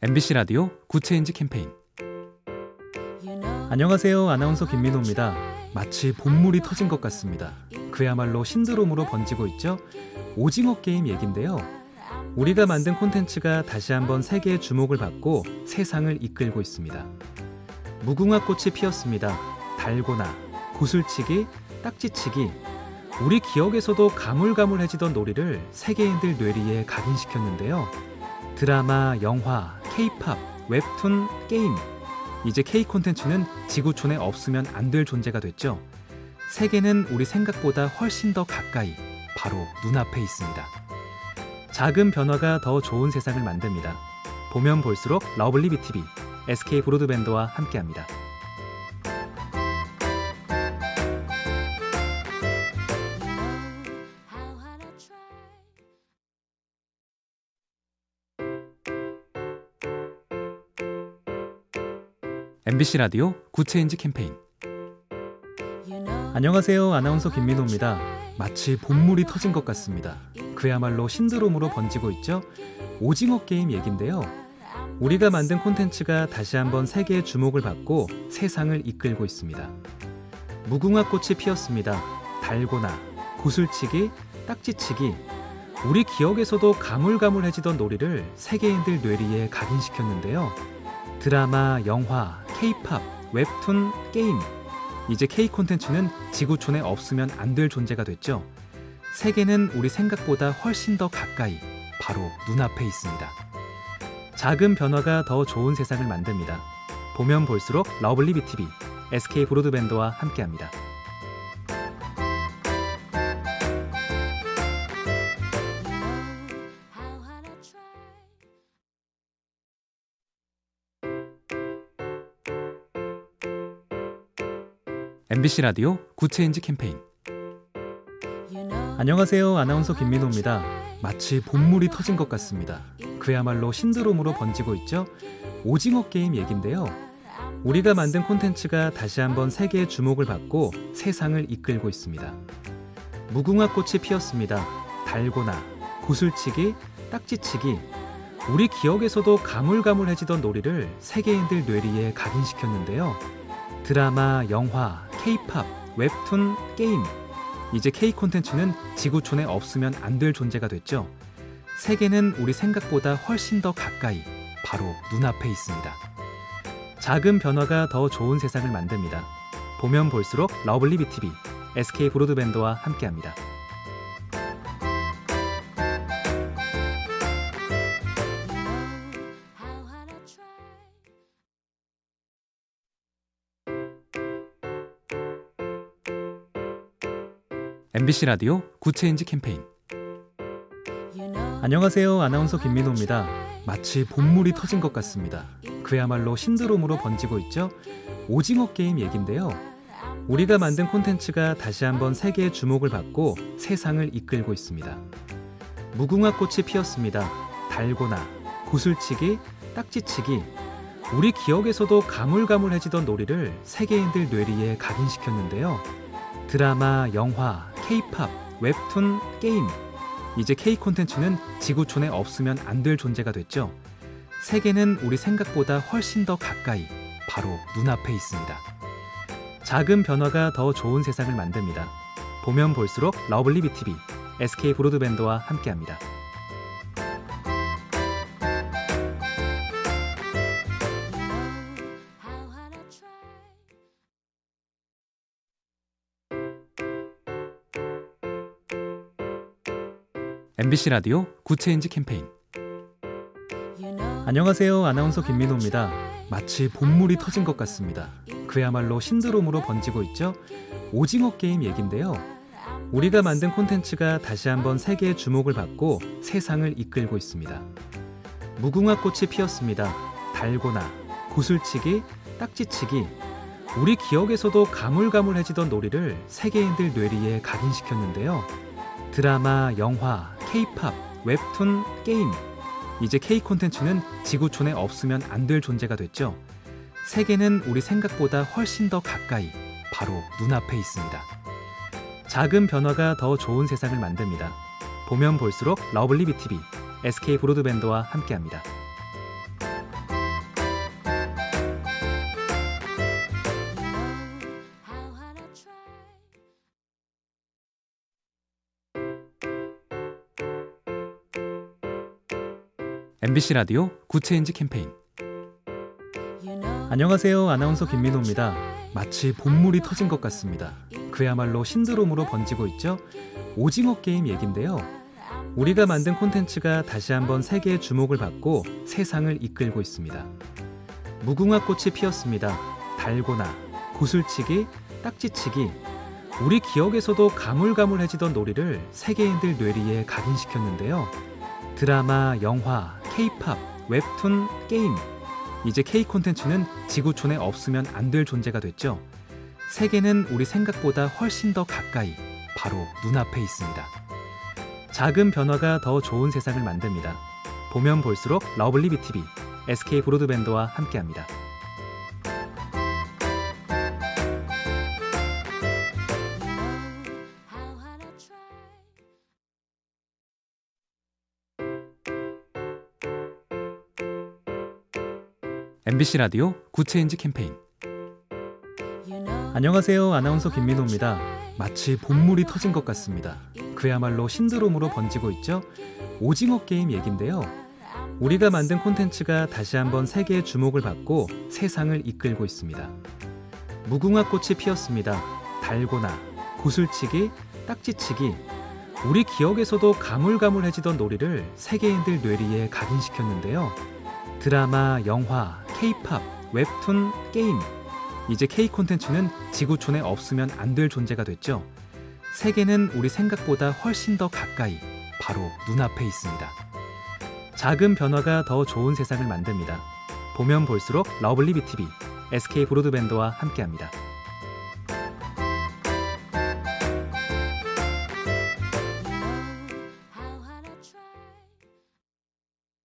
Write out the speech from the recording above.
MBC 라디오 Good Change 캠페인 안녕하세요. 아나운서 김민호입니다. 마치 봇물이 터진 것 같습니다. 그야말로 신드롬으로 번지고 있죠. 오징어 게임 얘긴데요. 우리가 만든 콘텐츠가 다시 한번 세계의 주목을 받고 세상을 이끌고 있습니다. 무궁화 꽃이 피었습니다. 달고나, 구슬치기, 딱지치기. 우리 기억에서도 가물가물해지던 놀이를 세계인들 뇌리에 각인시켰는데요. 드라마, 영화, 케이팝, 웹툰, 게임. 이제 K 콘텐츠는 지구촌에 없으면 안 될 존재가 됐죠. 세계는 우리 생각보다 훨씬 더 가까이, 바로 눈앞에 있습니다. 작은 변화가 더 좋은 세상을 만듭니다. 보면 볼수록 lovely B tv SK 브로드밴드와 함께합니다. MBC 라디오 Good Change 캠페인 안녕하세요. 아나운서 김민호입니다. 마치 봇물이 터진 것 같습니다. 그야말로 신드롬으로 번지고 있죠. 오징어 게임 얘긴데요. 우리가 만든 콘텐츠가 다시 한번 세계의 주목을 받고 세상을 이끌고 있습니다. 무궁화 꽃이 피었습니다. 달고나, 구슬치기, 딱지치기. 우리 기억에서도 가물가물해지던 놀이를 세계인들 뇌리에 각인시켰는데요. 드라마, 영화, 케이팝, 웹툰, 게임. 이제 K 콘텐츠는 지구촌에 없으면 안 될 존재가 됐죠. 세계는 우리 생각보다 훨씬 더 가까이, 바로 눈앞에 있습니다. 작은 변화가 더 좋은 세상을 만듭니다. 보면 볼수록 lovely B tv SK 브로드밴드와 함께합니다. MBC 라디오 Good Change 캠페인 안녕하세요. 아나운서 김민호입니다. 마치 봇물이 터진 것 같습니다. 그야말로 신드롬으로 번지고 있죠. 오징어 게임 얘긴데요. 우리가 만든 콘텐츠가 다시 한번 세계의 주목을 받고 세상을 이끌고 있습니다. 무궁화 꽃이 피었습니다. 달고나, 구슬치기, 딱지치기. 우리 기억에서도 가물가물해지던 놀이를 세계인들 뇌리에 각인시켰는데요. 드라마, 영화, 케이팝, 웹툰, 게임. 이제 K 콘텐츠는 지구촌에 없으면 안 될 존재가 됐죠. 세계는 우리 생각보다 훨씬 더 가까이, 바로 눈앞에 있습니다. 작은 변화가 더 좋은 세상을 만듭니다. 보면 볼수록 lovely B tv SK 브로드밴드와 함께합니다. MBC 라디오 Good Change 캠페인 안녕하세요. 아나운서 김민호입니다. 마치 봇물이 터진 것 같습니다. 그야말로 신드롬으로 번지고 있죠. 오징어 게임 얘긴데요. 우리가 만든 콘텐츠가 다시 한번 세계의 주목을 받고 세상을 이끌고 있습니다. 무궁화 꽃이 피었습니다. 달고나, 구슬치기, 딱지치기. 우리 기억에서도 가물가물해지던 놀이를 세계인들 뇌리에 각인시켰는데요. 드라마, 영화, 케이팝, 웹툰, 게임. 이제 K 콘텐츠는 지구촌에 없으면 안 될 존재가 됐죠. 세계는 우리 생각보다 훨씬 더 가까이, 바로 눈앞에 있습니다. 작은 변화가 더 좋은 세상을 만듭니다. 보면 볼수록 lovely B tv SK 브로드밴드와 함께합니다. MBC 라디오 Good Change 캠페인 안녕하세요. 아나운서 김민호입니다. 마치 봇물이 터진 것 같습니다. 그야말로 신드롬으로 번지고 있죠. 오징어 게임 얘긴데요. 우리가 만든 콘텐츠가 다시 한번 세계의 주목을 받고 세상을 이끌고 있습니다. 무궁화 꽃이 피었습니다. 달고나, 구슬치기, 딱지치기. 우리 기억에서도 가물가물해지던 놀이를 세계인들 뇌리에 각인시켰는데요. 드라마, 영화, 케이팝, 웹툰, 게임. 이제 K 콘텐츠는 지구촌에 없으면 안 될 존재가 됐죠. 세계는 우리 생각보다 훨씬 더 가까이, 바로 눈앞에 있습니다. 작은 변화가 더 좋은 세상을 만듭니다. 보면 볼수록 lovely B tv SK 브로드밴드와 함께합니다. MBC 라디오 Good Change 캠페인 안녕하세요. 아나운서 김민호입니다. 마치 봇물이 터진 것 같습니다. 그야말로 신드롬으로 번지고 있죠. 오징어 게임 얘긴데요. 우리가 만든 콘텐츠가 다시 한번 세계의 주목을 받고 세상을 이끌고 있습니다. 무궁화 꽃이 피었습니다. 달고나, 구슬치기, 딱지치기. 우리 기억에서도 가물가물해지던 놀이를 세계인들 뇌리에 각인시켰는데요. 드라마, 영화, 케이팝, 웹툰, 게임. 이제 K 콘텐츠는 지구촌에 없으면 안 될 존재가 됐죠. 세계는 우리 생각보다 훨씬 더 가까이, 바로 눈앞에 있습니다. 작은 변화가 더 좋은 세상을 만듭니다. 보면 볼수록 lovely B tv SK 브로드밴드와 함께합니다. MBC 라디오 Good Change 캠페인 안녕하세요. 아나운서 김민호입니다. 마치 봇물이 터진 것 같습니다. 그야말로 신드롬으로 번지고 있죠. 오징어 게임 얘긴데요. 우리가 만든 콘텐츠가 다시 한번 세계의 주목을 받고 세상을 이끌고 있습니다. 무궁화 꽃이 피었습니다. 달고나, 구슬치기, 딱지치기. 우리 기억에서도 가물가물해지던 놀이를 세계인들 뇌리에 각인시켰는데요. 드라마, 영화, 케이팝, 웹툰, 게임. 이제 K 콘텐츠는 지구촌에 없으면 안 될 존재가 됐죠. 세계는 우리 생각보다 훨씬 더 가까이, 바로 눈앞에 있습니다. 작은 변화가 더 좋은 세상을 만듭니다. 보면 볼수록 lovely B tv SK 브로드밴드와 함께합니다.